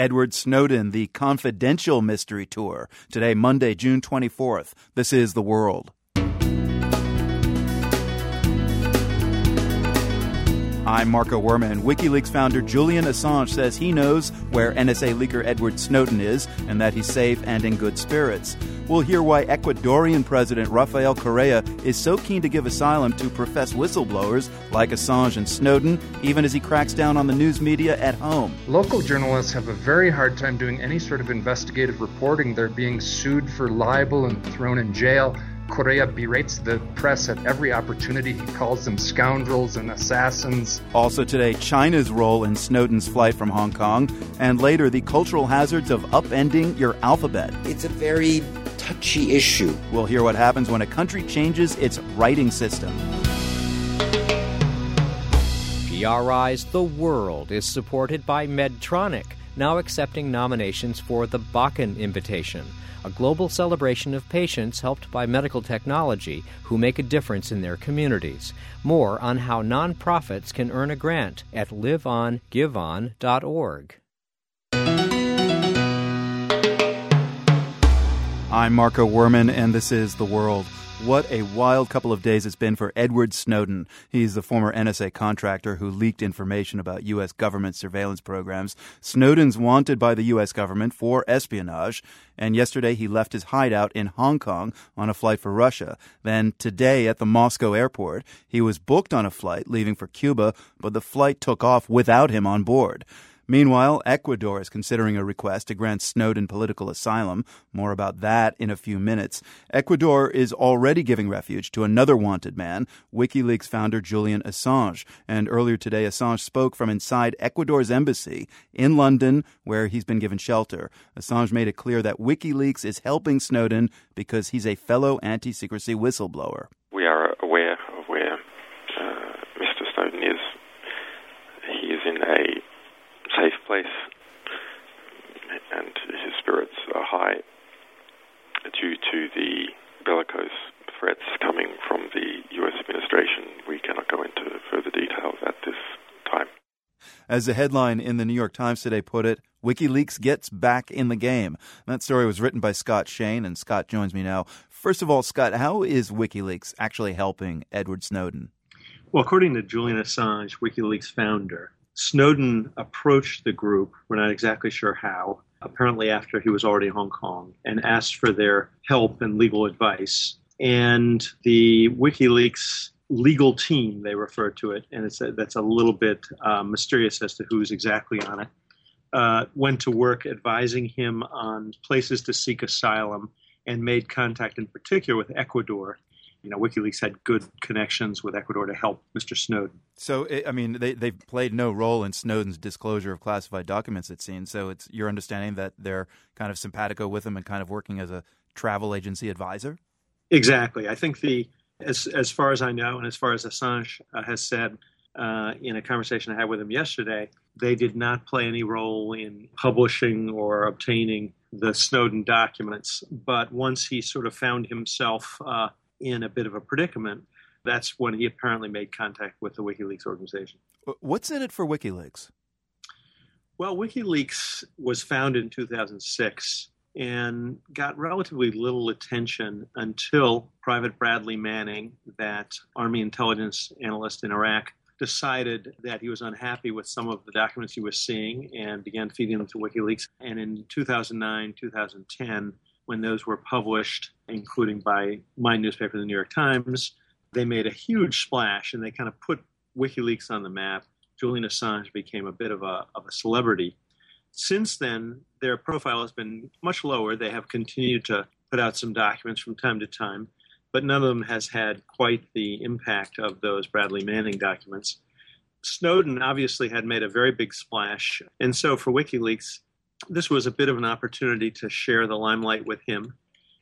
Edward Snowden, the confidential mystery tour. Today, Monday, June 24th. This is The World. I'm Marco Werman. WikiLeaks founder Julian Assange says he knows where NSA leaker Edward Snowden is and that he's safe and in good spirits. We'll hear why Ecuadorian President Rafael Correa is so keen to give asylum to professed whistleblowers like Assange and Snowden, even as he cracks down on the news media at home. Local journalists have a very hard time doing any sort of investigative reporting. They're being sued for libel and thrown in jail. Correa berates the press at every opportunity. He calls them scoundrels and assassins. Also today, China's role in Snowden's flight from Hong Kong, and later, the cultural hazards of upending your alphabet. It's a very touchy issue. We'll hear what happens when a country changes its writing system. PRI's The World is supported by Medtronic, now accepting nominations for the Bakken Invitation a global celebration of patients helped by medical technology who make a difference in their communities. More on how nonprofits can earn a grant at liveongiveon.org. I'm Marco Werman, and this is The World. What a wild couple of days it's been for Edward Snowden. He's the former NSA contractor who leaked information about U.S. government surveillance programs. Snowden's wanted by the U.S. government for espionage, and yesterday he left his hideout in Hong Kong on a flight for Russia. Then today at the Moscow airport, he was booked on a flight leaving for Cuba, but the flight took off without him on board. Meanwhile, Ecuador is considering a request to grant Snowden political asylum. More about that in a few minutes. Ecuador is already giving refuge to another wanted man, WikiLeaks founder Julian Assange. And earlier today, Assange spoke from inside Ecuador's embassy in London, where he's been given shelter. Assange made it clear that WikiLeaks is helping Snowden because he's a fellow anti secrecy whistleblower. We are aware of where uh, Mr. Snowden is. He is in a safe place, and his spirits are high due to the bellicose threats coming from the U.S. administration. We cannot go into further details at this time. As the headline in the New York Times today put it, WikiLeaks gets back in the game. That story was written by Scott Shane, and Scott joins me now. First of all, Scott, how is WikiLeaks actually helping Edward Snowden? Well, according to Julian Assange, WikiLeaks founder, Snowden approached the group, we're not exactly sure how, apparently after he was already in Hong Kong, and asked for their help and legal advice. And the WikiLeaks legal team, they refer to it, and it's a, that's a little bit uh, mysterious as to who's exactly on it, uh, went to work advising him on places to seek asylum and made contact in particular with Ecuador you know, WikiLeaks had good connections with Ecuador to help Mr. Snowden. So, I mean, they, they've played no role in Snowden's disclosure of classified documents, it seems. So it's your understanding that they're kind of simpatico with him and kind of working as a travel agency advisor? Exactly. I think the, as, as far as I know, and as far as Assange uh, has said uh, in a conversation I had with him yesterday, they did not play any role in publishing or obtaining the Snowden documents. But once he sort of found himself uh, in a bit of a predicament, that's when he apparently made contact with the WikiLeaks organization. Uh, what's in it for WikiLeaks? Well, WikiLeaks was founded in 2006 and got relatively little attention until Private Bradley Manning, that Army intelligence analyst in Iraq, decided that he was unhappy with some of the documents he was seeing and began feeding them to WikiLeaks. And in 2009, 2010, when those were published, including by my newspaper, the New York Times, they made a huge splash and they kind of put WikiLeaks on the map. Julian Assange became a bit of a, of a celebrity. Since then, their profile has been much lower. They have continued to put out some documents from time to time, but none of them has had quite the impact of those Bradley Manning documents. Snowden obviously had made a very big splash, and so for WikiLeaks, this was a bit of an opportunity to share the limelight with him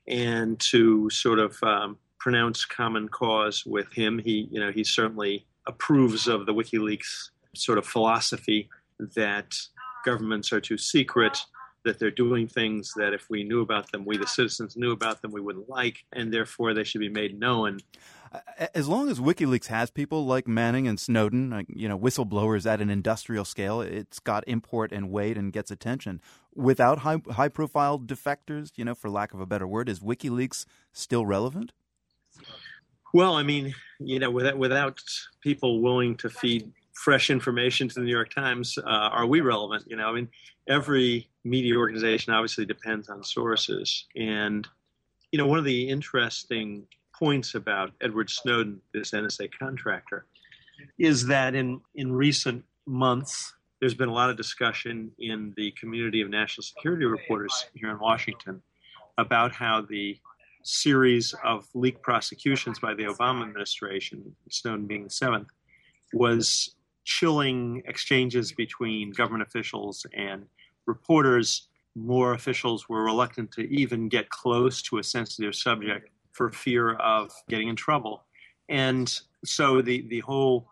and to sort of um, pronounce common cause with him. He, you know, he certainly approves of the WikiLeaks sort of philosophy that governments are too secret, that they're doing things that if we knew about them, we the citizens knew about them, we wouldn't like, and therefore they should be made known. As long as WikiLeaks has people like Manning and Snowden, like, you know, whistleblowers at an industrial scale, it's got import and weight and gets attention. Without high high profile defectors, you know, for lack of a better word, is WikiLeaks still relevant? Well, I mean, you know, without without people willing to feed fresh information to the New York Times, uh, are we relevant? You know, I mean, every media organization obviously depends on sources, and you know, one of the interesting points about Edward Snowden, this NSA contractor, is that in in recent months, there's been a lot of discussion in the community of national security reporters here in Washington about how the series of leaked prosecutions by the Obama administration, Snowden being the seventh, was chilling exchanges between government officials and reporters. More officials were reluctant to even get close to a sensitive subject for fear of getting in trouble. And so the, the whole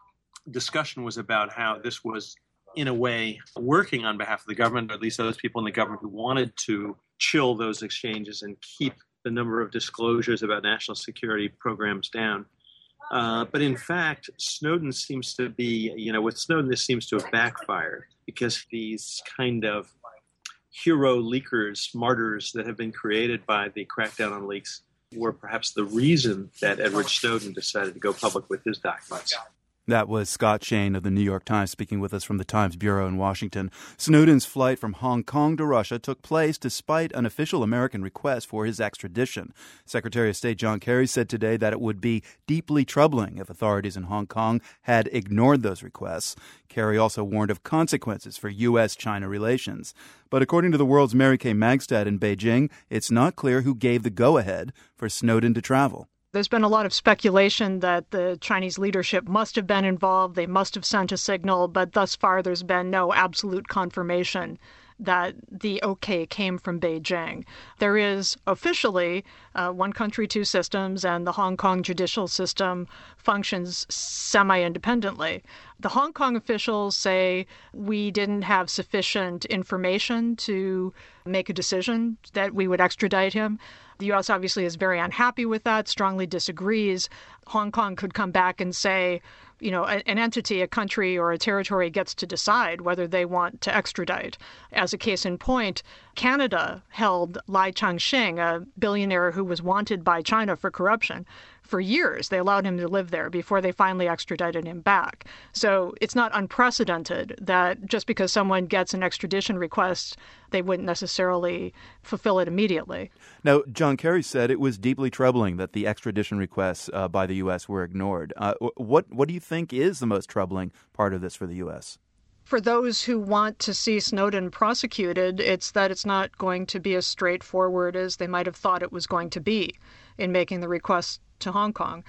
discussion was about how this was, in a way, working on behalf of the government, or at least those people in the government who wanted to chill those exchanges and keep the number of disclosures about national security programs down. Uh, but in fact, Snowden seems to be, you know, with Snowden, this seems to have backfired because these kind of hero leakers, martyrs that have been created by the crackdown on leaks were perhaps the reason that Edward Snowden decided to go public with his documents. That was Scott Shane of the New York Times speaking with us from the Times Bureau in Washington. Snowden's flight from Hong Kong to Russia took place despite an official American request for his extradition. Secretary of State John Kerry said today that it would be deeply troubling if authorities in Hong Kong had ignored those requests. Kerry also warned of consequences for U.S. China relations. But according to the world's Mary Kay Magistad in Beijing, it's not clear who gave the go ahead for Snowden to travel. There's been a lot of speculation that the Chinese leadership must have been involved, they must have sent a signal, but thus far there's been no absolute confirmation that the okay came from Beijing. There is officially uh, one country, two systems, and the Hong Kong judicial system functions semi independently. The Hong Kong officials say we didn't have sufficient information to make a decision that we would extradite him. The U.S. obviously is very unhappy with that, strongly disagrees. Hong Kong could come back and say, you know, an entity, a country, or a territory gets to decide whether they want to extradite. As a case in point, Canada held Lai Chang-shing, a billionaire who was wanted by China for corruption, for years. They allowed him to live there before they finally extradited him back. So it's not unprecedented that just because someone gets an extradition request, they wouldn't necessarily fulfill it immediately. Now, John Kerry said it was deeply troubling that the extradition requests uh, by the U.S. were ignored. Uh, what what do you think is the most troubling part of this for the U.S.? For those who want to see Snowden prosecuted, it's that it's not going to be as straightforward as they might have thought it was going to be in making the request to Hong Kong.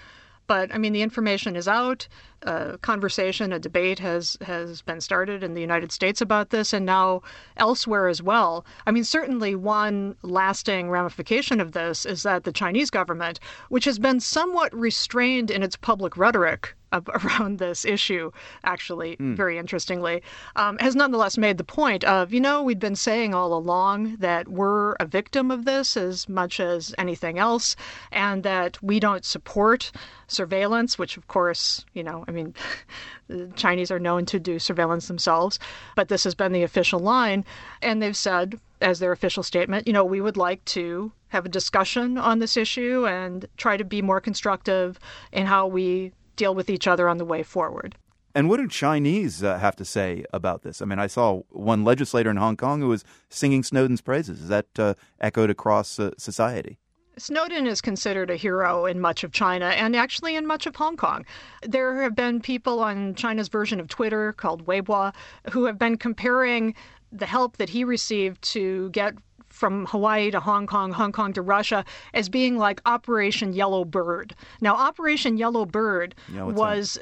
But I mean, the information is out. A conversation, a debate has has been started in the United States about this, and now elsewhere as well. I mean, certainly one lasting ramification of this is that the Chinese government, which has been somewhat restrained in its public rhetoric around this issue, actually, mm. very interestingly, um, has nonetheless made the point of, you know, we've been saying all along that we're a victim of this as much as anything else, and that we don't support surveillance, which, of course, you know, I mean, the Chinese are known to do surveillance themselves, but this has been the official line. And they've said, as their official statement, you know, we would like to have a discussion on this issue and try to be more constructive in how we deal with each other on the way forward. And what do Chinese uh, have to say about this? I mean, I saw one legislator in Hong Kong who was singing Snowden's praises. Is that uh, echoed across uh, society? Snowden is considered a hero in much of China and actually in much of Hong Kong. There have been people on China's version of Twitter called Weibo who have been comparing the help that he received to get from Hawaii to Hong Kong, Hong Kong to Russia, as being like Operation Yellow Bird. Now, Operation Yellow Bird yeah, was.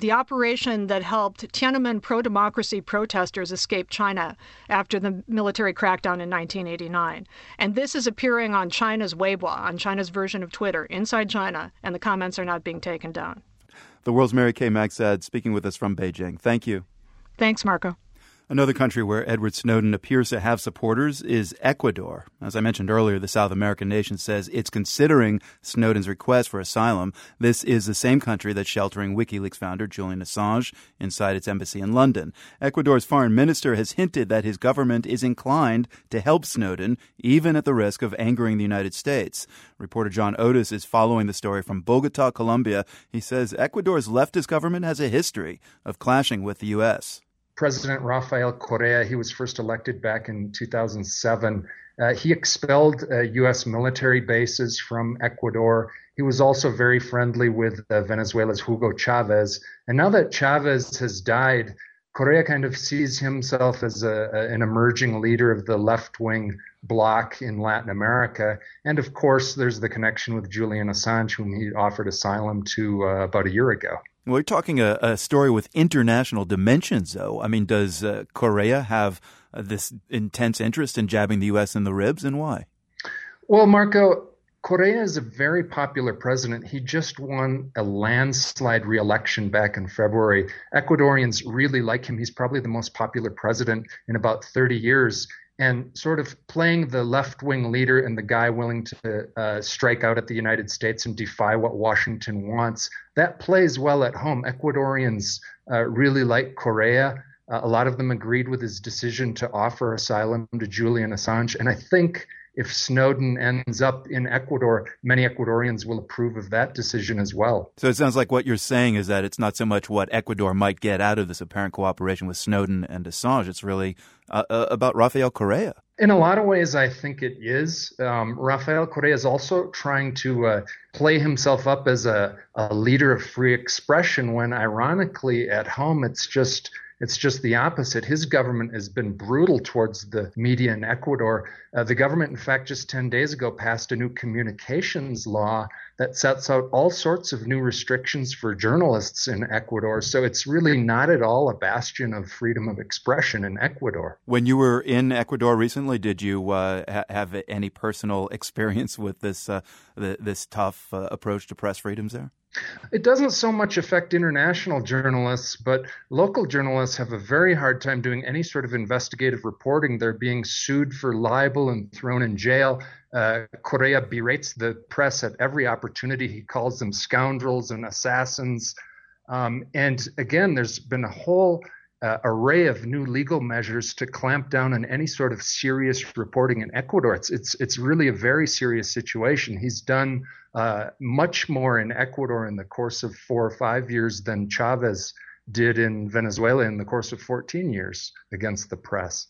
The operation that helped Tiananmen pro democracy protesters escape China after the military crackdown in 1989. And this is appearing on China's Weibo, on China's version of Twitter, inside China, and the comments are not being taken down. The world's Mary Kay Magistad speaking with us from Beijing. Thank you. Thanks, Marco. Another country where Edward Snowden appears to have supporters is Ecuador. As I mentioned earlier, the South American nation says it's considering Snowden's request for asylum. This is the same country that's sheltering WikiLeaks founder Julian Assange inside its embassy in London. Ecuador's foreign minister has hinted that his government is inclined to help Snowden, even at the risk of angering the United States. Reporter John Otis is following the story from Bogota, Colombia. He says Ecuador's leftist government has a history of clashing with the U.S. President Rafael Correa, he was first elected back in 2007. Uh, he expelled uh, U.S. military bases from Ecuador. He was also very friendly with uh, Venezuela's Hugo Chavez. And now that Chavez has died, Correa kind of sees himself as a, a, an emerging leader of the left wing bloc in Latin America. And of course, there's the connection with Julian Assange, whom he offered asylum to uh, about a year ago. We're talking a, a, story with international dimensions, though. I mean, does uh, Correa have uh, this intense interest in jabbing the U.S. in the ribs, and why? Well, Marco, Correa is a very popular president. He just won a landslide reelection back in February. Ecuadorians really like him. He's probably the most popular president in about 30 years and sort of playing the left wing leader and the guy willing to uh, strike out at the United States and defy what Washington wants. That plays well at home. Ecuadorians uh, really like Correa. Uh, a lot of them agreed with his decision to offer asylum to Julian Assange. And I think if Snowden ends up in Ecuador, many Ecuadorians will approve of that decision as well. So it sounds like what you're saying is that it's not so much what Ecuador might get out of this apparent cooperation with Snowden and Assange. It's really uh, uh, about Rafael Correa. In a lot of ways, I think it is. Um, Rafael Correa is also trying to uh, play himself up as a, a leader of free expression when, ironically, at home, it's just it's just the opposite. His government has been brutal towards the media in Ecuador. Uh, the government, in fact, just 10 days ago passed a new communications law that sets out all sorts of new restrictions for journalists in Ecuador. So it's really not at all a bastion of freedom of expression in Ecuador. When you were in Ecuador recently, did you uh, ha- have any personal experience with this uh, the, this tough uh, approach to press freedoms there? It doesn't so much affect international journalists, but local journalists have a very hard time doing any sort of investigative reporting. They're being sued for libel and thrown in jail. Uh, Correa berates the press at every opportunity. He calls them scoundrels and assassins. Um, and again, there's been a whole uh, array of new legal measures to clamp down on any sort of serious reporting in Ecuador. It's it's it's really a very serious situation. He's done uh, much more in Ecuador in the course of four or five years than Chavez did in Venezuela in the course of 14 years against the press.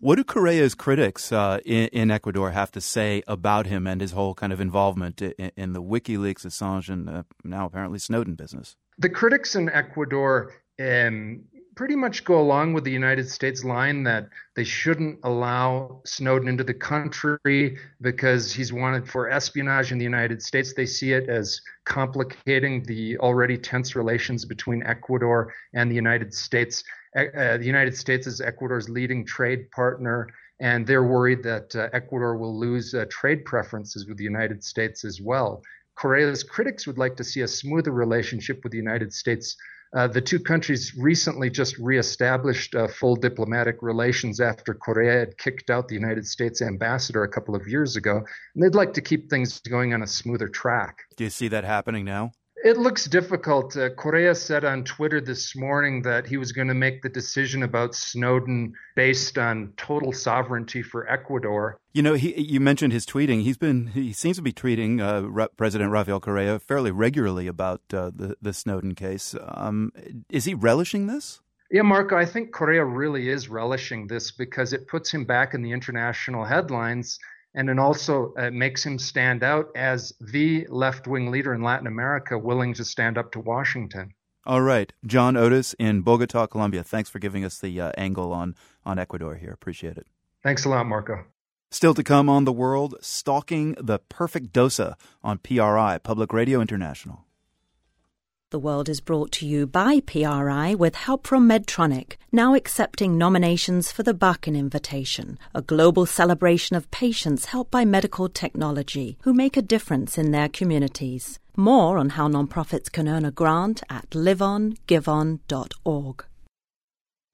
What do Correa's critics uh, in, in, Ecuador have to say about him and his whole kind of involvement in, in the WikiLeaks, Assange, and uh, now apparently Snowden business? The critics in Ecuador um, pretty much go along with the United States line that they shouldn't allow Snowden into the country because he's wanted for espionage in the United States. They see it as complicating the already tense relations between Ecuador and the United States. Uh, the United States is Ecuador's leading trade partner, and they're worried that uh, Ecuador will lose uh, trade preferences with the United States as well. Correa's critics would like to see a smoother relationship with the United States uh, the two countries recently just reestablished uh, full diplomatic relations after Correa had kicked out the United States ambassador a couple of years ago, and they'd like to keep things going on a smoother track. Do you see that happening now? It looks difficult. Uh, Correa said on Twitter this morning that he was going to make the decision about Snowden based on total sovereignty for Ecuador. You know, he, you mentioned his tweeting. He's been he seems to be tweeting uh, President Rafael Correa fairly regularly about uh, the the Snowden case. Um, is he relishing this? Yeah, Marco, I think Correa really is relishing this because it puts him back in the international headlines and then also uh, makes him stand out as the left wing leader in Latin America willing to stand up to Washington. All right. John Otis in Bogota, Colombia. Thanks for giving us the uh, angle on, on Ecuador here. Appreciate it. Thanks a lot, Marco. Still to come on the world, stalking the perfect dosa on PRI, Public Radio International. The World is brought to you by PRI with help from Medtronic, now accepting nominations for the Bakken Invitation, a global celebration of patients helped by medical technology who make a difference in their communities. More on how nonprofits can earn a grant at liveongiveon.org.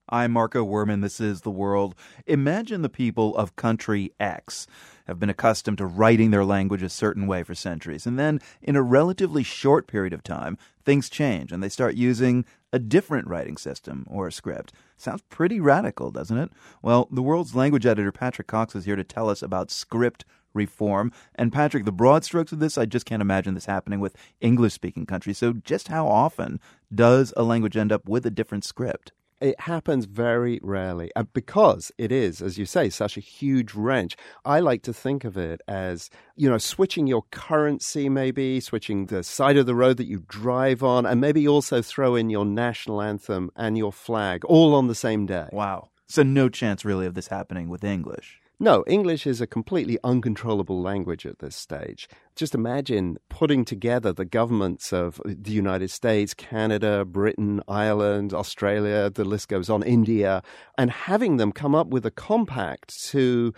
I'm Marco Werman. This is The World. Imagine the people of country X have been accustomed to writing their language a certain way for centuries. And then, in a relatively short period of time, things change and they start using a different writing system or a script. Sounds pretty radical, doesn't it? Well, the world's language editor, Patrick Cox, is here to tell us about script reform. And Patrick, the broad strokes of this, I just can't imagine this happening with English speaking countries. So, just how often does a language end up with a different script? It happens very rarely. And because it is, as you say, such a huge wrench, I like to think of it as, you know, switching your currency, maybe, switching the side of the road that you drive on, and maybe also throw in your national anthem and your flag all on the same day. Wow. So, no chance really of this happening with English. No, English is a completely uncontrollable language at this stage. Just imagine putting together the governments of the United States, Canada, Britain, Ireland, Australia, the list goes on, India, and having them come up with a compact to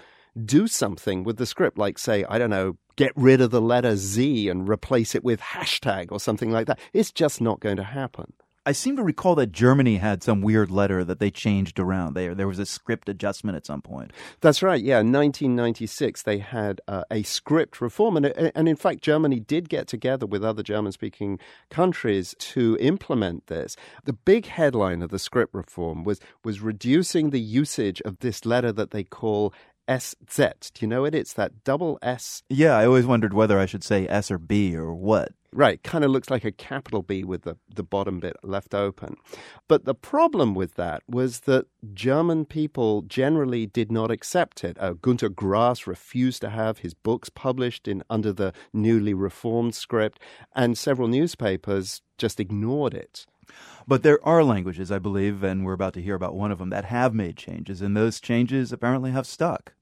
do something with the script, like, say, I don't know, get rid of the letter Z and replace it with hashtag or something like that. It's just not going to happen. I seem to recall that Germany had some weird letter that they changed around. There, there was a script adjustment at some point. That's right. Yeah, 1996 they had uh, a script reform, and and in fact Germany did get together with other German-speaking countries to implement this. The big headline of the script reform was was reducing the usage of this letter that they call SZ. Do you know it? It's that double S. Yeah, I always wondered whether I should say S or B or what. Right, kind of looks like a capital B with the, the bottom bit left open. But the problem with that was that German people generally did not accept it. Uh, Gunter Grass refused to have his books published in under the newly reformed script, and several newspapers just ignored it. But there are languages, I believe, and we're about to hear about one of them, that have made changes, and those changes apparently have stuck.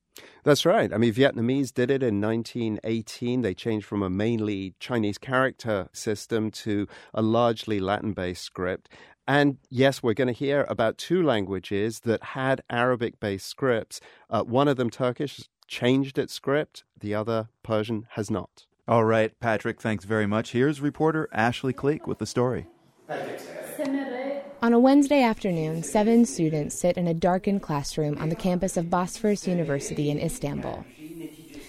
That's right. I mean, Vietnamese did it in 1918. They changed from a mainly Chinese character system to a largely Latin based script. And yes, we're going to hear about two languages that had Arabic based scripts. Uh, one of them, Turkish, changed its script, the other, Persian, has not. All right, Patrick, thanks very much. Here's reporter Ashley Cleek with the story. On a Wednesday afternoon, seven students sit in a darkened classroom on the campus of Bosphorus University in Istanbul.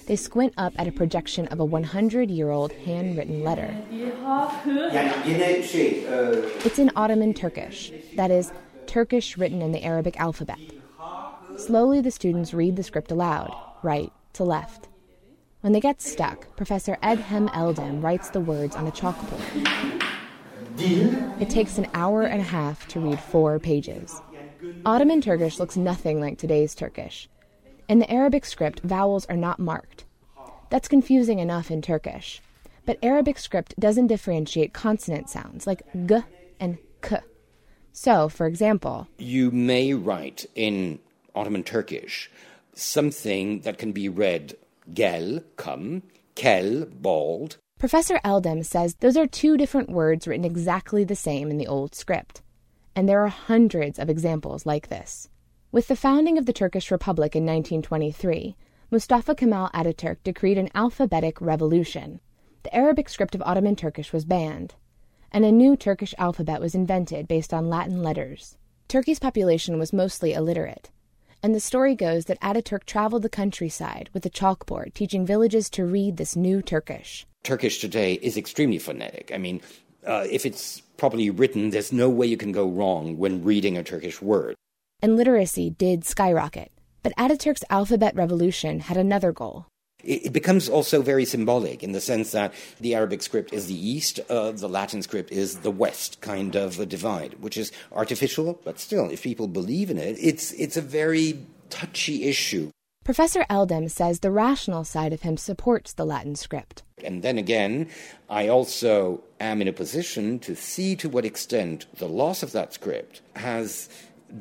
They squint up at a projection of a 100 year old handwritten letter. It's in Ottoman Turkish, that is, Turkish written in the Arabic alphabet. Slowly, the students read the script aloud, right to left. When they get stuck, Professor Edhem Eldem writes the words on a chalkboard. It takes an hour and a half to read four pages. Ottoman Turkish looks nothing like today's Turkish. In the Arabic script, vowels are not marked. That's confusing enough in Turkish. But Arabic script doesn't differentiate consonant sounds like g and k. So, for example, you may write in Ottoman Turkish something that can be read gel, come, kel, bald, Professor Eldem says those are two different words written exactly the same in the old script. And there are hundreds of examples like this. With the founding of the Turkish Republic in 1923, Mustafa Kemal Ataturk decreed an alphabetic revolution. The Arabic script of Ottoman Turkish was banned, and a new Turkish alphabet was invented based on Latin letters. Turkey's population was mostly illiterate, and the story goes that Ataturk traveled the countryside with a chalkboard teaching villages to read this new Turkish. Turkish today is extremely phonetic. I mean, uh, if it's properly written, there's no way you can go wrong when reading a Turkish word. And literacy did skyrocket. But Ataturk's alphabet revolution had another goal. It becomes also very symbolic in the sense that the Arabic script is the East, uh, the Latin script is the West kind of a divide, which is artificial, but still, if people believe in it, it's, it's a very touchy issue. Professor Eldem says the rational side of him supports the Latin script. And then again, I also am in a position to see to what extent the loss of that script has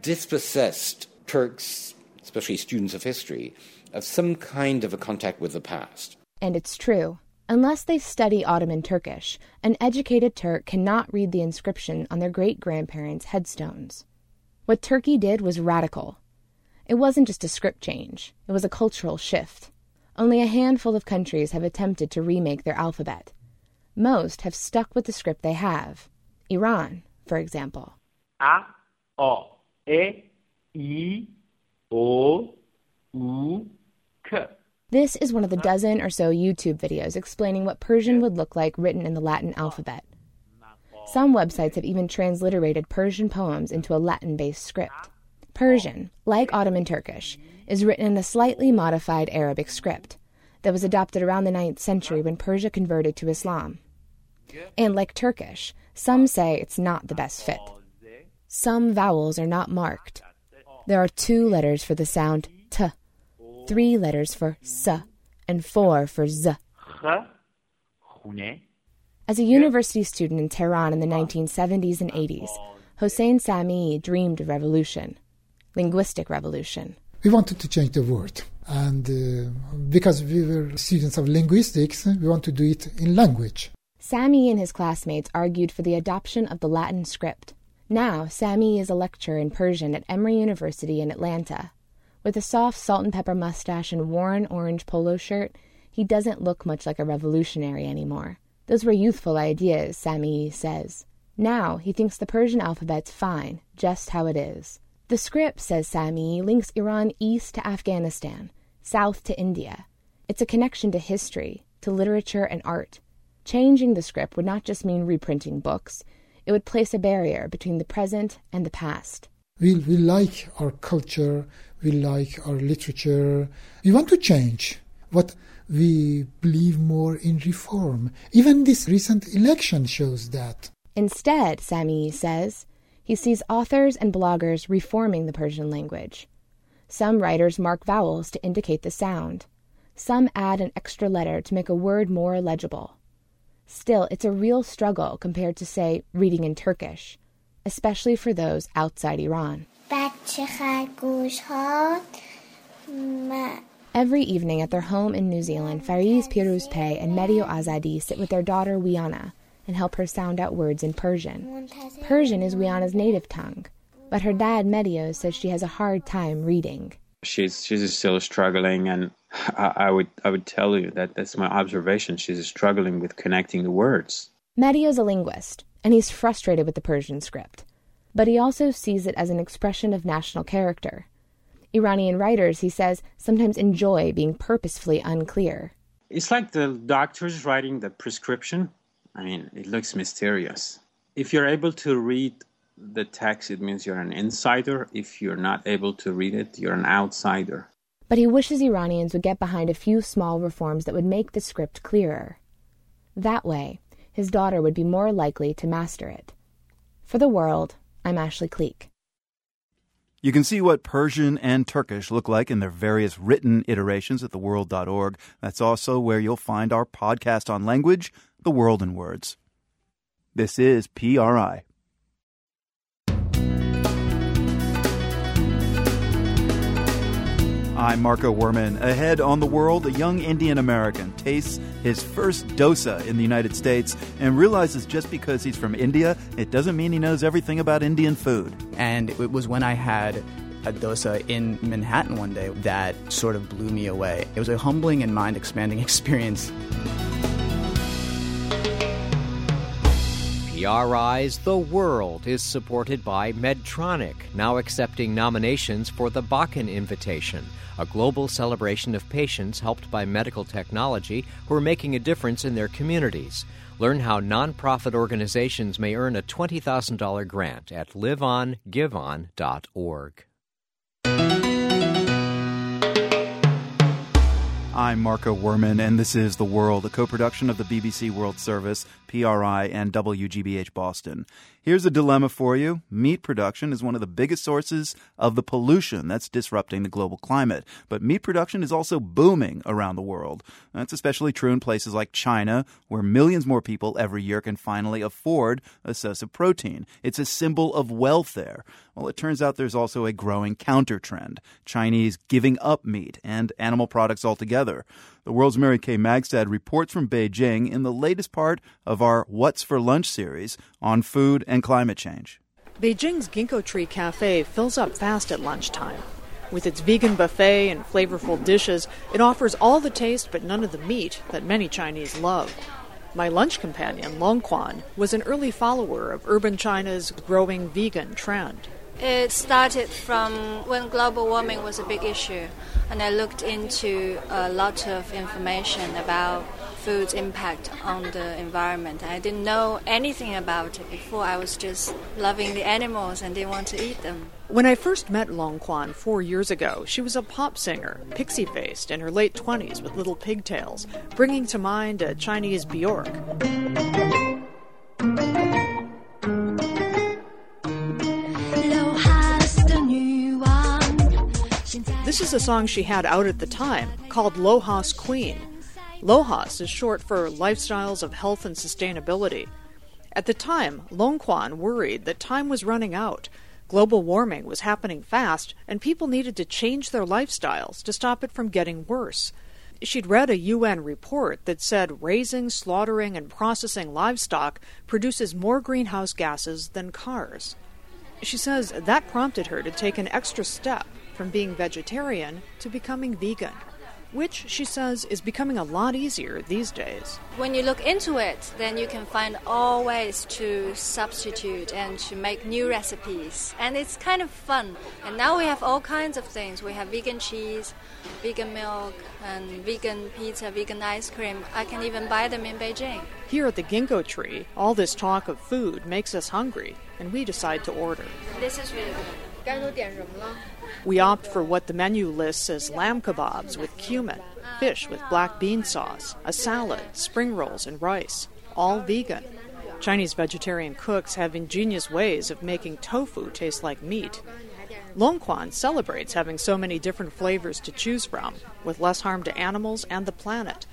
dispossessed Turks, especially students of history, of some kind of a contact with the past. And it's true. Unless they study Ottoman Turkish, an educated Turk cannot read the inscription on their great grandparents' headstones. What Turkey did was radical. It wasn't just a script change, it was a cultural shift. Only a handful of countries have attempted to remake their alphabet. Most have stuck with the script they have. Iran, for example. A, O, E, I, O, U, K. This is one of the dozen or so YouTube videos explaining what Persian would look like written in the Latin alphabet. Some websites have even transliterated Persian poems into a Latin based script. Persian, like Ottoman Turkish, is written in a slightly modified Arabic script that was adopted around the 9th century when Persia converted to Islam. And like Turkish, some say it's not the best fit. Some vowels are not marked. There are two letters for the sound t, three letters for s, and four for z. As a university student in Tehran in the 1970s and 80s, Hossein Sami dreamed of revolution, linguistic revolution. We wanted to change the word, and uh, because we were students of linguistics, we want to do it in language. Sami and his classmates argued for the adoption of the Latin script. Now, Sami is a lecturer in Persian at Emory University in Atlanta. With a soft salt and pepper mustache and worn orange polo shirt, he doesn't look much like a revolutionary anymore. Those were youthful ideas, Sami says. Now he thinks the Persian alphabet's fine, just how it is. The script, says Sami, links Iran east to Afghanistan, south to India. It's a connection to history, to literature and art. Changing the script would not just mean reprinting books, it would place a barrier between the present and the past. We, we like our culture, we like our literature. We want to change. What we believe more in reform. Even this recent election shows that. Instead, Sami says, he sees authors and bloggers reforming the Persian language. Some writers mark vowels to indicate the sound. Some add an extra letter to make a word more legible. Still, it's a real struggle compared to, say, reading in Turkish, especially for those outside Iran. Every evening at their home in New Zealand, Fariz Piruzpay and Medio Azadi sit with their daughter Wiana and help her sound out words in Persian. Persian is Wiana's native tongue, but her dad Medio says she has a hard time reading. She's she's still struggling, and I, I would I would tell you that that's my observation. She's struggling with connecting the words. Medio's is a linguist, and he's frustrated with the Persian script, but he also sees it as an expression of national character. Iranian writers, he says, sometimes enjoy being purposefully unclear. It's like the doctors writing the prescription. I mean, it looks mysterious. If you're able to read the text, it means you're an insider. If you're not able to read it, you're an outsider. But he wishes Iranians would get behind a few small reforms that would make the script clearer. That way, his daughter would be more likely to master it. For the world, I'm Ashley Cleek. You can see what Persian and Turkish look like in their various written iterations at theworld.org. That's also where you'll find our podcast on language, The World in Words. This is PRI. I'm Marco Werman. Ahead on the world, a young Indian American tastes his first dosa in the United States and realizes just because he's from India, it doesn't mean he knows everything about Indian food. And it was when I had a dosa in Manhattan one day that sort of blew me away. It was a humbling and mind expanding experience. PRI's The World is supported by Medtronic, now accepting nominations for the Bakken Invitation, a global celebration of patients helped by medical technology who are making a difference in their communities. Learn how nonprofit organizations may earn a $20,000 grant at liveongiveon.org. I'm Marco Werman, and this is The World, a co production of the BBC World Service, PRI, and WGBH Boston. Here's a dilemma for you meat production is one of the biggest sources of the pollution that's disrupting the global climate. But meat production is also booming around the world. That's especially true in places like China, where millions more people every year can finally afford a source of protein. It's a symbol of wealth there. Well, it turns out there's also a growing counter trend Chinese giving up meat and animal products altogether. The world's Mary Kay Magistad reports from Beijing in the latest part of our What's for Lunch series on food and climate change. Beijing's Ginkgo Tree Cafe fills up fast at lunchtime. With its vegan buffet and flavorful dishes, it offers all the taste but none of the meat that many Chinese love. My lunch companion, Long Quan, was an early follower of urban China's growing vegan trend. It started from when global warming was a big issue, and I looked into a lot of information about food's impact on the environment. I didn't know anything about it before. I was just loving the animals and didn't want to eat them. When I first met Long Quan four years ago, she was a pop singer, pixie faced, in her late 20s with little pigtails, bringing to mind a Chinese Bjork. This is a song she had out at the time called Lohas Queen. Lohas is short for Lifestyles of Health and Sustainability. At the time, Long Quan worried that time was running out. Global warming was happening fast, and people needed to change their lifestyles to stop it from getting worse. She'd read a UN report that said raising, slaughtering, and processing livestock produces more greenhouse gases than cars. She says that prompted her to take an extra step from being vegetarian to becoming vegan, which she says is becoming a lot easier these days. When you look into it, then you can find all ways to substitute and to make new recipes. And it's kind of fun. And now we have all kinds of things. We have vegan cheese, vegan milk, and vegan pizza, vegan ice cream. I can even buy them in Beijing. Here at the ginkgo tree, all this talk of food makes us hungry, and we decide to order. This is really good. We opt for what the menu lists as lamb kebabs with cumin, fish with black bean sauce, a salad, spring rolls, and rice, all vegan. Chinese vegetarian cooks have ingenious ways of making tofu taste like meat. Longquan celebrates having so many different flavors to choose from, with less harm to animals and the planet.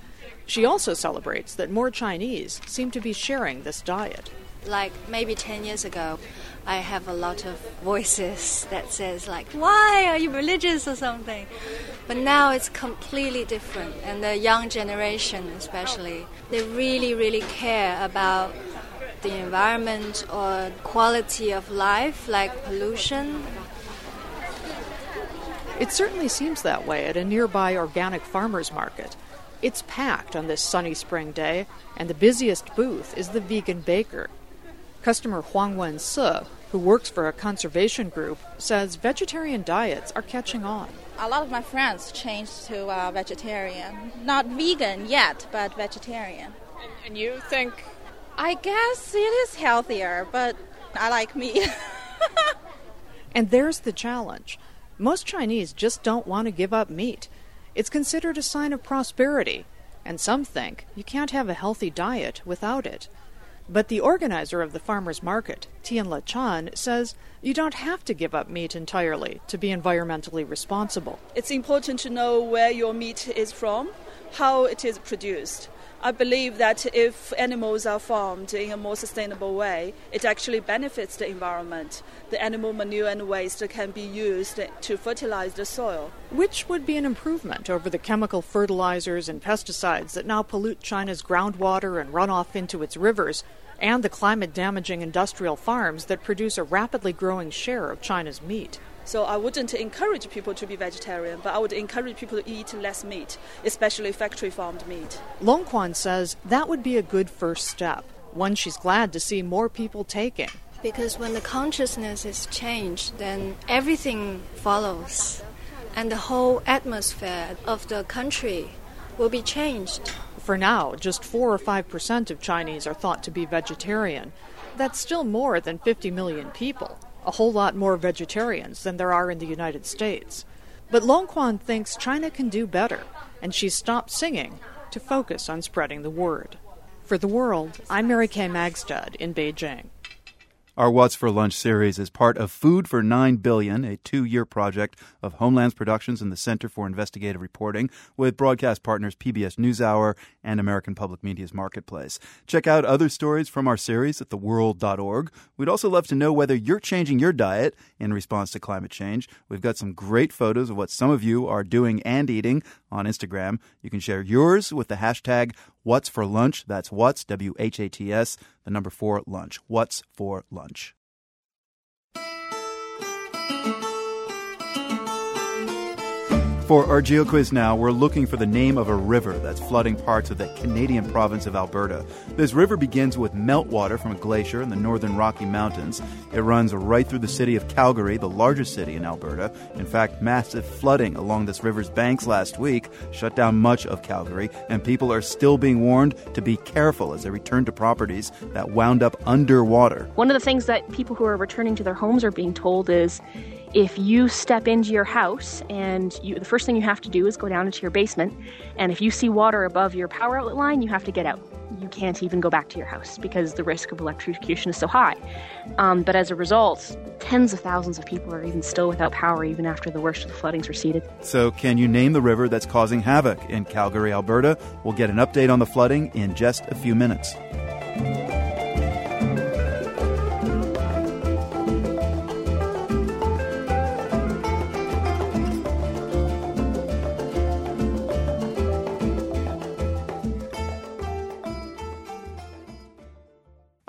She also celebrates that more Chinese seem to be sharing this diet. Like maybe 10 years ago, I have a lot of voices that says like, "Why are you religious or something?" But now it's completely different, and the young generation, especially, they really, really care about the environment or quality of life, like pollution. It certainly seems that way at a nearby organic farmers market. It's packed on this sunny spring day, and the busiest booth is the vegan baker. Customer Huang Wen Se, who works for a conservation group, says vegetarian diets are catching on. A lot of my friends changed to uh, vegetarian. Not vegan yet, but vegetarian. And you think? I guess it is healthier, but I like meat. and there's the challenge. Most Chinese just don't want to give up meat. It's considered a sign of prosperity, and some think you can't have a healthy diet without it. But the organizer of the farmers market, Tian Le Chan, says you don't have to give up meat entirely to be environmentally responsible. It's important to know where your meat is from, how it is produced. I believe that if animals are farmed in a more sustainable way, it actually benefits the environment. The animal manure and waste can be used to fertilize the soil. Which would be an improvement over the chemical fertilizers and pesticides that now pollute China's groundwater and run off into its rivers, and the climate damaging industrial farms that produce a rapidly growing share of China's meat. So I wouldn't encourage people to be vegetarian, but I would encourage people to eat less meat, especially factory farmed meat. Long Quan says that would be a good first step, one she's glad to see more people taking. Because when the consciousness is changed, then everything follows, and the whole atmosphere of the country will be changed. For now, just 4 or 5% of Chinese are thought to be vegetarian. That's still more than 50 million people a whole lot more vegetarians than there are in the United States. But Long Quan thinks China can do better, and she's stopped singing to focus on spreading the word. For the world, I'm Mary Kay Magistad in Beijing. Our What's for Lunch series is part of Food for 9 Billion, a two year project of Homelands Productions and the Center for Investigative Reporting with broadcast partners PBS NewsHour and American Public Media's Marketplace. Check out other stories from our series at theworld.org. We'd also love to know whether you're changing your diet in response to climate change. We've got some great photos of what some of you are doing and eating on Instagram. You can share yours with the hashtag What's for lunch? That's what's, W H A T S, the number four lunch. What's for lunch? For our GeoQuiz now, we're looking for the name of a river that's flooding parts of the Canadian province of Alberta. This river begins with meltwater from a glacier in the northern Rocky Mountains. It runs right through the city of Calgary, the largest city in Alberta. In fact, massive flooding along this river's banks last week shut down much of Calgary, and people are still being warned to be careful as they return to properties that wound up underwater. One of the things that people who are returning to their homes are being told is if you step into your house and you, the first thing you have to do is go down into your basement, and if you see water above your power outlet line, you have to get out. You can't even go back to your house because the risk of electrocution is so high. Um, but as a result, tens of thousands of people are even still without power even after the worst of the flooding's receded. So, can you name the river that's causing havoc in Calgary, Alberta? We'll get an update on the flooding in just a few minutes.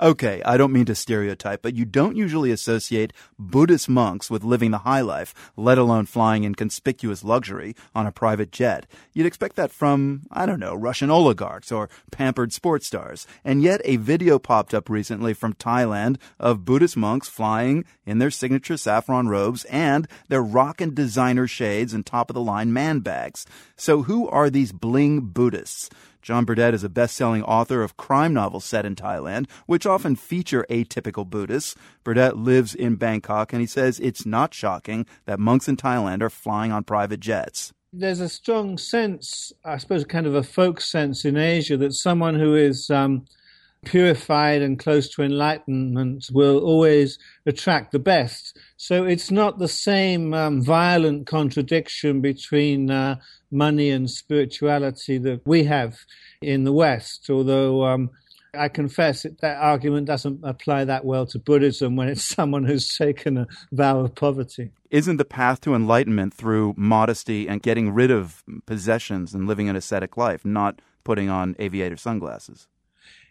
Okay, I don't mean to stereotype, but you don't usually associate Buddhist monks with living the high life, let alone flying in conspicuous luxury on a private jet. You'd expect that from, I don't know, Russian oligarchs or pampered sports stars. And yet a video popped up recently from Thailand of Buddhist monks flying in their signature saffron robes and their rockin' designer shades and top of the line man bags. So who are these bling Buddhists? John Burdett is a best selling author of crime novels set in Thailand, which often feature atypical Buddhists. Burdett lives in Bangkok, and he says it's not shocking that monks in Thailand are flying on private jets. There's a strong sense, I suppose, kind of a folk sense in Asia that someone who is um, purified and close to enlightenment will always attract the best. So it's not the same um, violent contradiction between uh, money and spirituality that we have in the West, although um, I confess that, that argument doesn't apply that well to Buddhism when it's someone who's taken a vow of poverty. Isn't the path to enlightenment through modesty and getting rid of possessions and living an ascetic life, not putting on aviator sunglasses?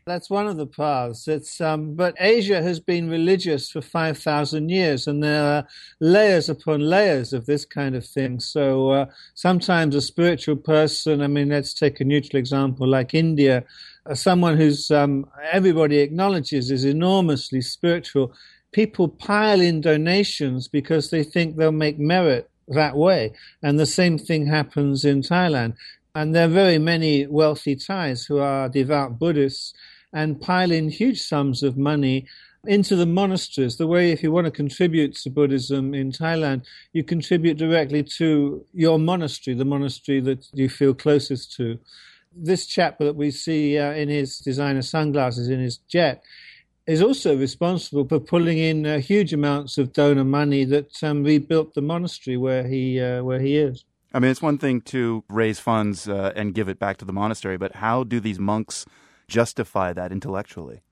That's one of the paths. It's um, but Asia has been religious for five thousand years, and there are layers upon layers of this kind of thing. So uh, sometimes a spiritual person. I mean, let's take a neutral example like India. Uh, someone who's um, everybody acknowledges is enormously spiritual. People pile in donations because they think they'll make merit that way, and the same thing happens in Thailand. And there are very many wealthy Thais who are devout Buddhists and pile in huge sums of money into the monasteries. The way, if you want to contribute to Buddhism in Thailand, you contribute directly to your monastery, the monastery that you feel closest to. This chap that we see uh, in his designer sunglasses in his jet is also responsible for pulling in uh, huge amounts of donor money that um, rebuilt the monastery where he uh, where he is. I mean, it's one thing to raise funds uh, and give it back to the monastery, but how do these monks justify that intellectually?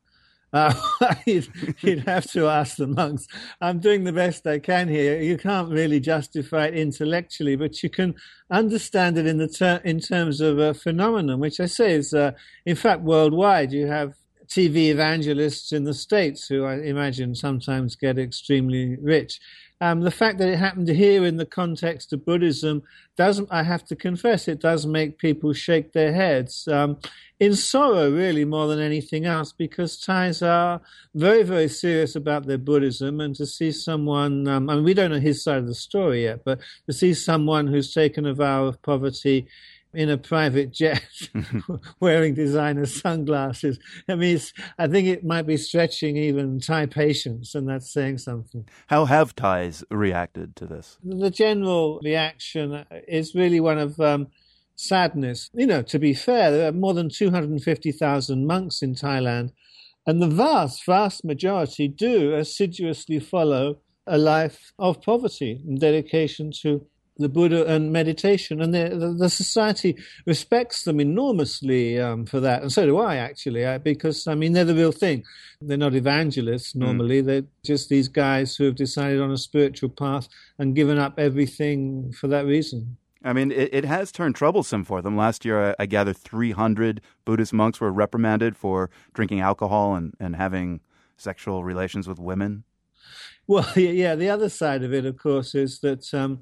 Uh, you'd, have to ask the monks. I'm doing the best I can here. You can't really justify it intellectually, but you can understand it in the ter- in terms of a phenomenon, which I say is, uh, in fact, worldwide. You have TV evangelists in the states who I imagine sometimes get extremely rich. Um, the fact that it happened here in the context of Buddhism doesn't, I have to confess, it does make people shake their heads um, in sorrow, really, more than anything else, because Thais are very, very serious about their Buddhism. And to see someone, um, I mean, we don't know his side of the story yet, but to see someone who's taken a vow of poverty in a private jet wearing designer sunglasses. I mean, I think it might be stretching even Thai patience, and that's saying something. How have Thais reacted to this? The general reaction is really one of um, sadness. You know, to be fair, there are more than 250,000 monks in Thailand, and the vast, vast majority do assiduously follow a life of poverty and dedication to the Buddha and meditation, and the, the society respects them enormously um, for that, and so do I actually, I, because I mean they're the real thing. They're not evangelists hmm. normally; mm. they're just these guys who have decided on a spiritual path and given up everything for that reason. I mean, it, it has turned troublesome for them. Last year, I, I gather 300 Buddhist monks were reprimanded for drinking alcohol and, and having sexual relations with women. Well, yeah, the other side of it, of course, is that um,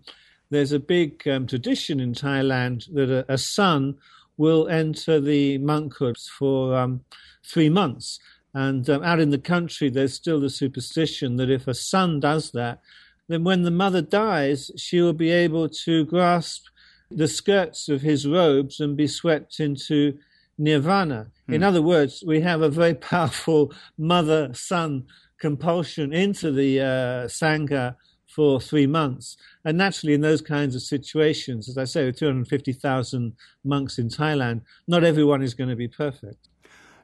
there's a big um, tradition in Thailand that a, a, son will enter the monkhood for um, three months. And um, out in the country, there's still the superstition that if a son does that, then when the mother dies, she will be able to grasp the skirts of his robes and be swept into nirvana. Hmm. In other words, we have a very powerful mother son compulsion into the uh, Sangha for three months. And naturally, in those kinds of situations, as I say, with 250,000 monks in Thailand, not everyone is going to be perfect.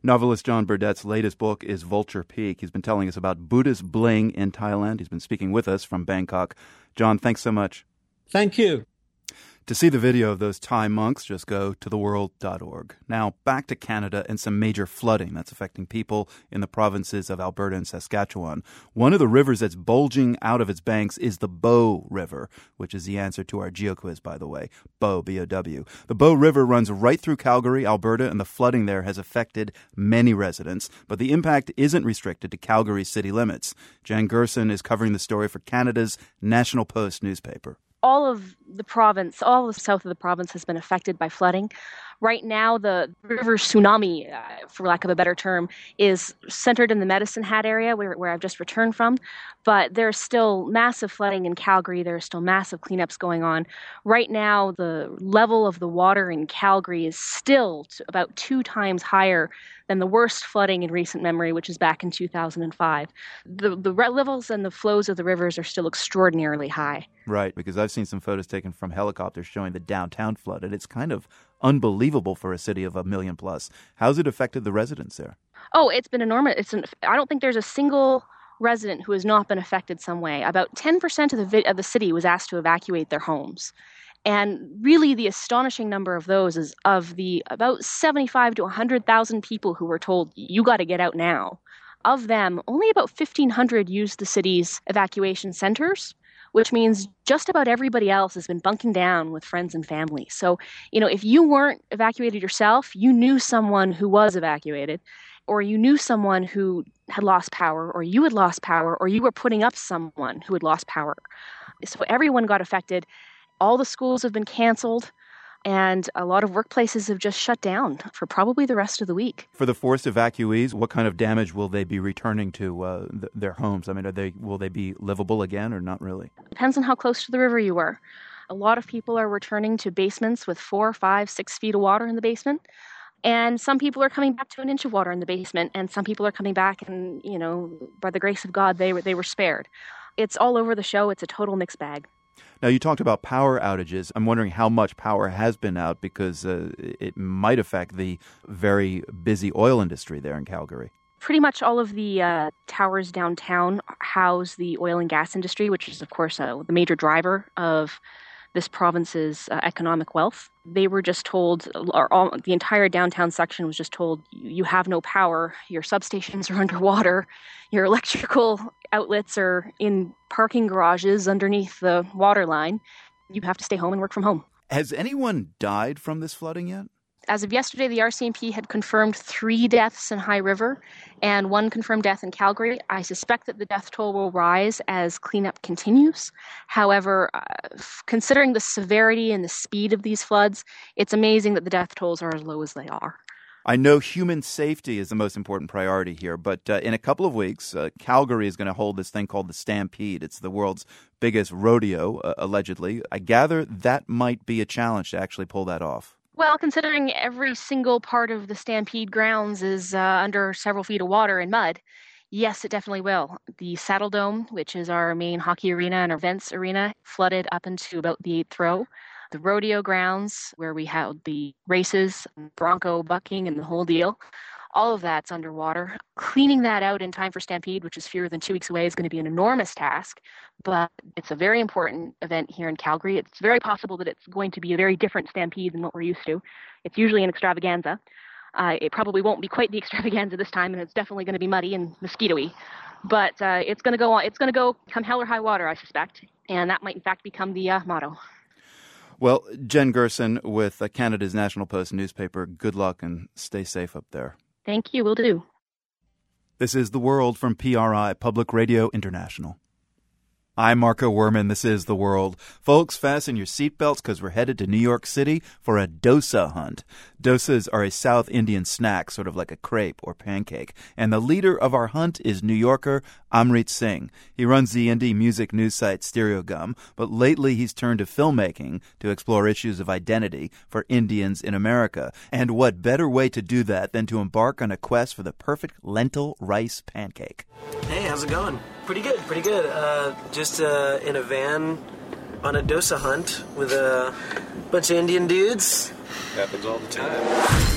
Novelist John Burdett's latest book is Vulture Peak. He's been telling us about Buddhist bling in Thailand. He's been speaking with us from Bangkok. John, thanks so much. Thank you. To see the video of those Thai monks, just go to theworld.org. Now, back to Canada and some major flooding that's affecting people in the provinces of Alberta and Saskatchewan. One of the rivers that's bulging out of its banks is the Bow River, which is the answer to our geo quiz, by the way. Bow, B O W. The Bow River runs right through Calgary, Alberta, and the flooding there has affected many residents, but the impact isn't restricted to Calgary's city limits. Jen Gerson is covering the story for Canada's National Post newspaper all of the province, all the south of the province has been affected by flooding. Right now, the river tsunami, uh, for lack of a better term, is centered in the Medicine Hat area where, where I've just returned from. But there's still massive flooding in Calgary. There's still massive cleanups going on. Right now, the level of the water in Calgary is still about two times higher than the worst flooding in recent memory, which is back in 2005. The, the levels and the flows of the rivers are still extraordinarily high. Right, because I've seen some photos taken from helicopters showing the downtown flooded. It's kind of unbelievable for a city of a million plus. How's it affected the residents there? Oh, it's been enormous. It's an, I don't think there's a single resident who has not been affected some way. About 10% of the of the city was asked to evacuate their homes. And really, the astonishing number of those is of the about 75 to 100,000 people who were told, you got to get out now. Of them, only about 1,500 used the city's evacuation centers, which means just about everybody else has been bunking down with friends and family. So, you know, if you weren't evacuated yourself, you knew someone who was evacuated, or you knew someone who had lost power, or you had lost power, or you were putting up someone who had lost power. So everyone got affected all the schools have been canceled and a lot of workplaces have just shut down for probably the rest of the week. For the forced evacuees, what kind of damage will they be returning to uh, th- their homes? I mean, are they will they be livable again or not really? Depends on how close to the river you were. A lot of people are returning to basements with four, five, six feet of water in the basement. And some people are coming back to an inch of water in the basement, and some people are coming back, and you know, by the grace of God, they were they were spared. It's all over the show. It's a total mixed bag. Now, you talked about power outages. I'm wondering how much power has been out because uh, it might affect the very busy oil industry there in Calgary. Pretty much all of the uh, towers downtown house the oil and gas industry, which is, of course, uh, the major driver of this province's uh, economic wealth. They were just told, or all, the entire downtown section was just told, you have no power, your substations are underwater, your electrical outlets are in parking garages underneath the water line. You have to stay home and work from home. Has anyone died from this flooding yet? As of yesterday, the RCMP had confirmed three deaths in High River and one confirmed death in Calgary. I suspect that the death toll will rise as cleanup continues. However, uh, considering the severity and the speed of these floods, it's amazing that the death tolls are as low as they are. I know human safety is the most important priority here, but uh, in a couple of weeks, uh, Calgary is going to hold this thing called the Stampede. It's the world's biggest rodeo, uh, allegedly. I gather that might be a challenge to actually pull that off. Well, considering every single part of the Stampede grounds is uh, under several feet of water and mud, yes, it definitely will. The Saddledome, which is our main hockey arena and our events arena, flooded up into about the eighth row the rodeo grounds where we held the races, bronco bucking, and the whole deal. All of that's underwater. Cleaning that out in time for Stampede, which is fewer than two weeks away, is going to be an enormous task, but it's a very important event here in Calgary. It's very possible that it's going to be a very different Stampede than what we're used to. It's usually an extravaganza. Uh, it probably won't be quite the extravaganza this time, and it's definitely going to be muddy and mosquitoy. But uh, it's going to go on. It's going to go come hell or high water, I suspect, and that might in fact become the uh, motto. Well, Jen Gerson with uh, Canada's National Post newspaper, good luck and stay safe up there. Thank you, will do. This is The World from PRI, Public Radio International. I'm Marco Werman. This is The World. Folks, fasten your seatbelts because we're headed to New York City for a dosa hunt. Dosas are a South Indian snack, sort of like a crepe or pancake. And the leader of our hunt is New Yorker Amrit Singh. He runs the indie music news site Stereogum, but lately he's turned to filmmaking to explore issues of identity for Indians in America. And what better way to do that than to embark on a quest for the perfect lentil rice pancake? Hey, how's it going? Pretty good, pretty good. Uh, just uh, in a van on a dosa hunt with a bunch of Indian dudes. Happens all the time.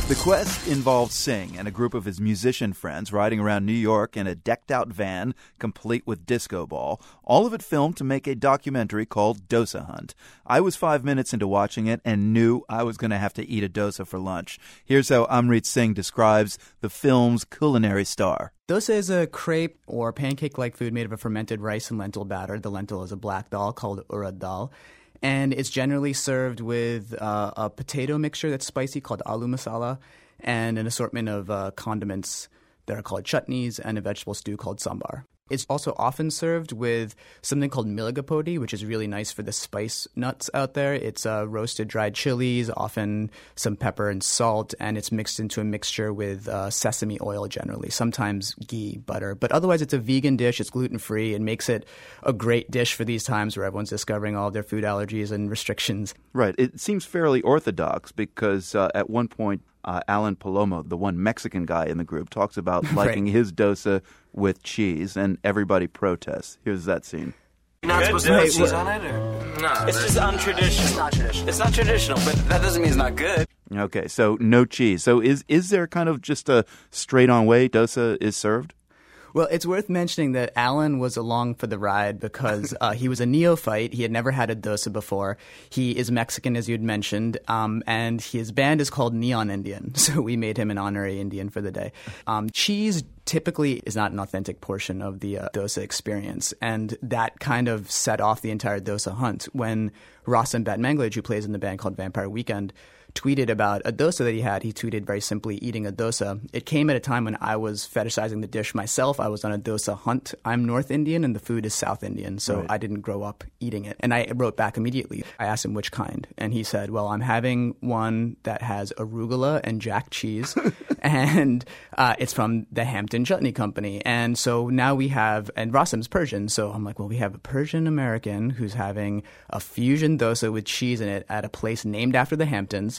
The quest involved Singh and a group of his musician friends riding around New York in a decked out van complete with disco ball, all of it filmed to make a documentary called Dosa Hunt. I was five minutes into watching it and knew I was going to have to eat a dosa for lunch. Here's how Amrit Singh describes the film's culinary star. Dosa is a crepe or pancake like food made of a fermented rice and lentil batter. The lentil is a black dal called urad dal and it's generally served with uh, a potato mixture that's spicy called aloo masala and an assortment of uh, condiments that are called chutneys and a vegetable stew called sambar. It's also often served with something called miligapodi, which is really nice for the spice nuts out there. It's uh, roasted dried chilies, often some pepper and salt, and it's mixed into a mixture with uh, sesame oil generally, sometimes ghee, butter. But otherwise, it's a vegan dish. It's gluten free and makes it a great dish for these times where everyone's discovering all their food allergies and restrictions. Right. It seems fairly orthodox because uh, at one point uh, Alan Palomo, the one Mexican guy in the group, talks about liking right. his dosa with cheese, and everybody protests. Here's that scene. You're not supposed to put cheese on it? Or? No. It's just untraditional. It's not traditional. It's not traditional, but that doesn't mean it's not good. Okay, so no cheese. So is is there kind of just a straight on way dosa is served? Well, it's worth mentioning that Alan was along for the ride because uh, he was a neophyte. He had never had a dosa before. He is Mexican, as you'd mentioned, um, and his band is called Neon Indian. So we made him an honorary Indian for the day. Um, cheese typically is not an authentic portion of the uh, dosa experience, and that kind of set off the entire dosa hunt when Rostam Batmanglij, who plays in the band called Vampire Weekend, tweeted about a dosa that he had. He tweeted very simply, eating a dosa. It came at a time when I was fetishizing the dish myself. I was on a dosa hunt. I'm North Indian and the food is South Indian, so right. I didn't grow up eating it. And I wrote back immediately. I asked him which kind, and he said, Well, I'm having one that has arugula and jack cheese, and uh, it's from the Hampton Chutney Company. And so now we have, and Rostam's Persian, so I'm like, Well, we have a Persian American who's having a fusion dosa with cheese in it at a place named after the Hamptons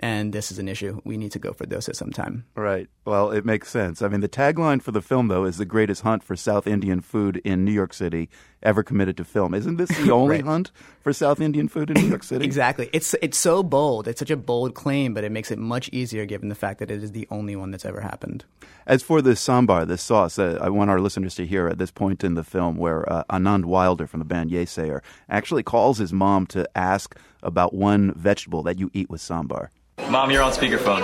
and this is an issue. We need to go for those at some time. Right. Well, it makes sense. I mean, the tagline for the film, though, is the greatest hunt for South Indian food in New York City ever committed to film. Isn't this the only right. hunt for South Indian food in New York City? exactly. It's it's so bold. It's such a bold claim, but it makes it much easier given the fact that it is the only one that's ever happened. As for the sambar, this sauce, uh, I want our listeners to hear at this point in the film where uh, Anand Wilder from the band Yeasayer actually calls his mom to ask about one vegetable that you eat with sambar. Mom, you're on speakerphone.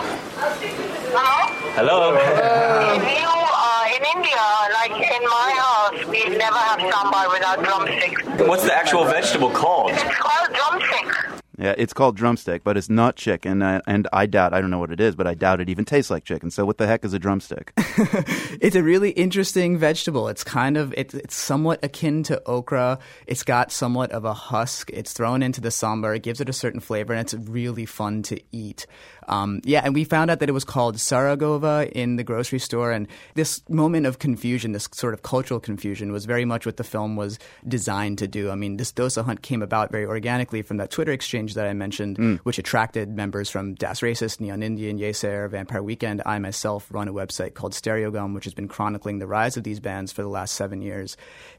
Hello? Hello? in, you, uh, in India, like in my house, we never have sambar without drumstick. What's the actual vegetable called? It's called drumstick. Yeah, it's called drumstick, but it's not chicken, uh, and I doubt I don't know what it is, but I doubt it even tastes like chicken. So what the heck is a drumstick? it's a really interesting vegetable. It's kind of it, it's somewhat akin to okra. It's got somewhat of a husk. It's thrown into the sambar. It gives it a certain flavor, and it's really fun to eat. Um, yeah, and we found out that it was called saragova in the grocery store, and this moment of confusion, this sort of cultural confusion, was very much what the film was designed to do. I mean, this dosa hunt came about very organically from that Twitter exchange that I mentioned, mm. which attracted members from Das Racist, Neon Indian, Yeasayer, Vampire Weekend. I myself run a website called Stereogum, which has been chronicling the rise of these bands for the last seven years.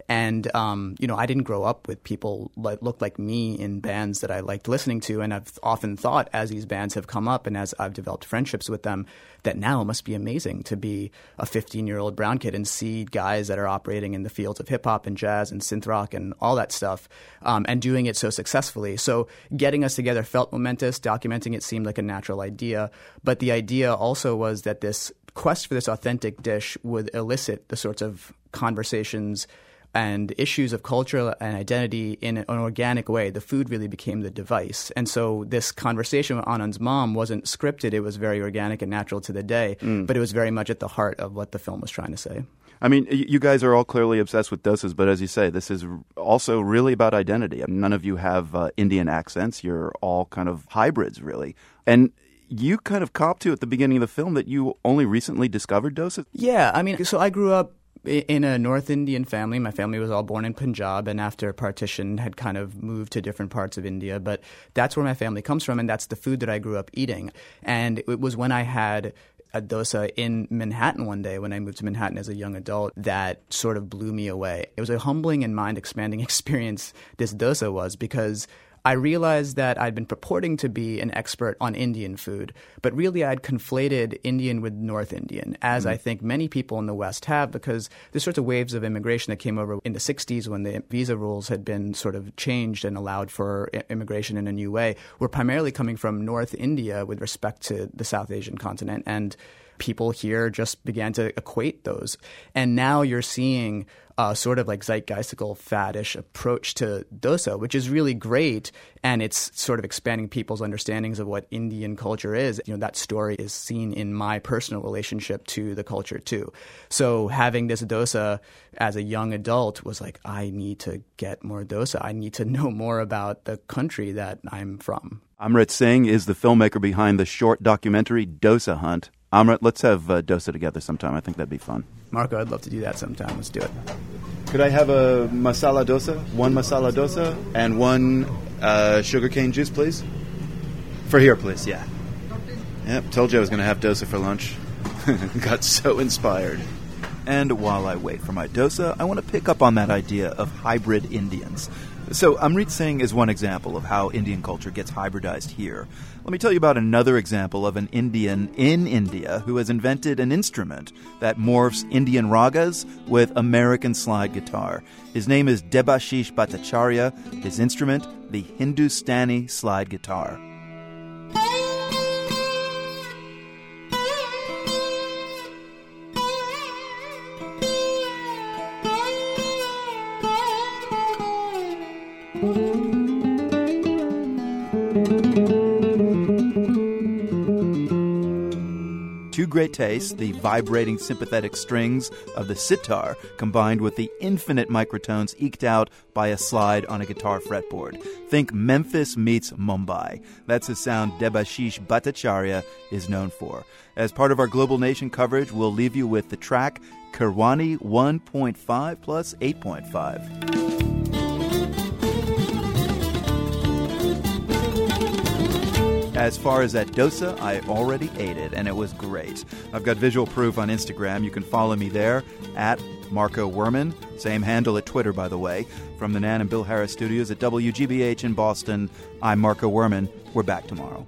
And um, you know, I didn't grow up with people that looked like me in bands that I liked listening to, and I've often thought as these bands have come up and as I've developed friendships with them, that now must be amazing to be a 15 year old brown kid and see guys that are operating in the fields of hip hop and jazz and synth rock and all that stuff, um, and doing it so successfully. So getting us together felt momentous. Documenting it seemed like a natural idea, but the idea also was that this quest for this authentic dish would elicit the sorts of conversations and issues of culture and identity in an organic way, the food really became the device. And so this conversation with Anand's mom wasn't scripted, it was very organic and natural to the day, mm. but it was very much at the heart of what the film was trying to say. I mean, you guys are all clearly obsessed with dosas, but as you say, this is also really about identity. I mean, none of you have uh, Indian accents. You're all kind of hybrids, really. And you kind of cop to at the beginning of the film that you only recently discovered dosas. Yeah, I mean, so I grew up in a North Indian family. My family was all born in Punjab, and after partition, had kind of moved to different parts of India. But that's where my family comes from, and that's the food that I grew up eating. And it was when I had a dosa in Manhattan one day when I moved to Manhattan as a young adult that sort of blew me away. It was a humbling and mind expanding experience, this dosa was, because I realized that I'd been purporting to be an expert on Indian food, but really I'd conflated Indian with North Indian, as mm. I think many people in the West have, because there's sorts of waves of immigration that came over in the 60s when the visa rules had been sort of changed and allowed for immigration in a new way, were primarily coming from North India with respect to the South Asian continent. And people here just began to equate those. And now you're seeing a sort of like zeitgeistical faddish approach to dosa, which is really great. And it's sort of expanding people's understandings of what Indian culture is. You know, that story is seen in my personal relationship to the culture too. So having this dosa as a young adult was like, I need to get more dosa. I need to know more about the country that I'm from. Amrit Singh is the filmmaker behind the short documentary Dosa Hunt. Amrit, let's have uh, dosa together sometime. I think that'd be fun. Marco, I'd love to do that sometime. Let's do it. Could I have a masala dosa? One masala dosa and one uh, sugarcane juice, please? For here, please. Yeah. Yep. Told you I was going to have dosa for lunch. Got so inspired. And while I wait for my dosa, I want to pick up on that idea of hybrid Indians. So, Amrit Singh is one example of how Indian culture gets hybridized here. Let me tell you about another example of an Indian in India who has invented an instrument that morphs Indian ragas with American slide guitar. His name is Debashish Bhattacharya, his instrument, the Hindustani slide guitar. Great taste, the vibrating sympathetic strings of the sitar combined with the infinite microtones eked out by a slide on a guitar fretboard. Think Memphis meets Mumbai. That's the sound Debashish Bhattacharya is known for. As part of our Global Nation coverage, we'll leave you with the track Kirwani 1.5 plus 8.5. As far as that dosa, I already ate it and it was great. I've got visual proof on Instagram. You can follow me there at Marco Werman. Same handle at Twitter, by the way. From the Nan and Bill Harris studios at WGBH in Boston, I'm Marco Werman. We're back tomorrow.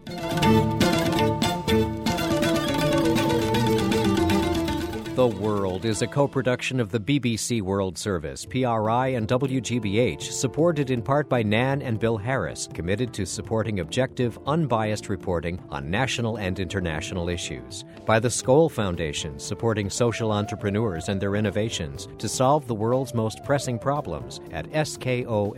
The World is a co production of the BBC World Service, PRI, and WGBH, supported in part by Nan and Bill Harris, committed to supporting objective, unbiased reporting on national and international issues. By the Skoll Foundation, supporting social entrepreneurs and their innovations to solve the world's most pressing problems at skoll.org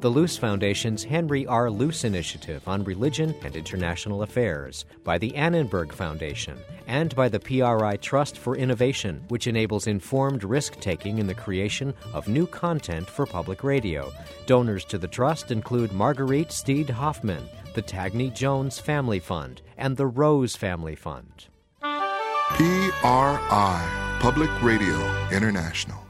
the Luce Foundation's Henry R. Luce Initiative on Religion and International Affairs, by the Annenberg Foundation, and by the PRI Trust for Innovation, which enables informed risk taking in the creation of new content for public radio. Donors to the Trust include Marguerite Steed Hoffman, the Tagney Jones Family Fund, and the Rose Family Fund. PRI, Public Radio International.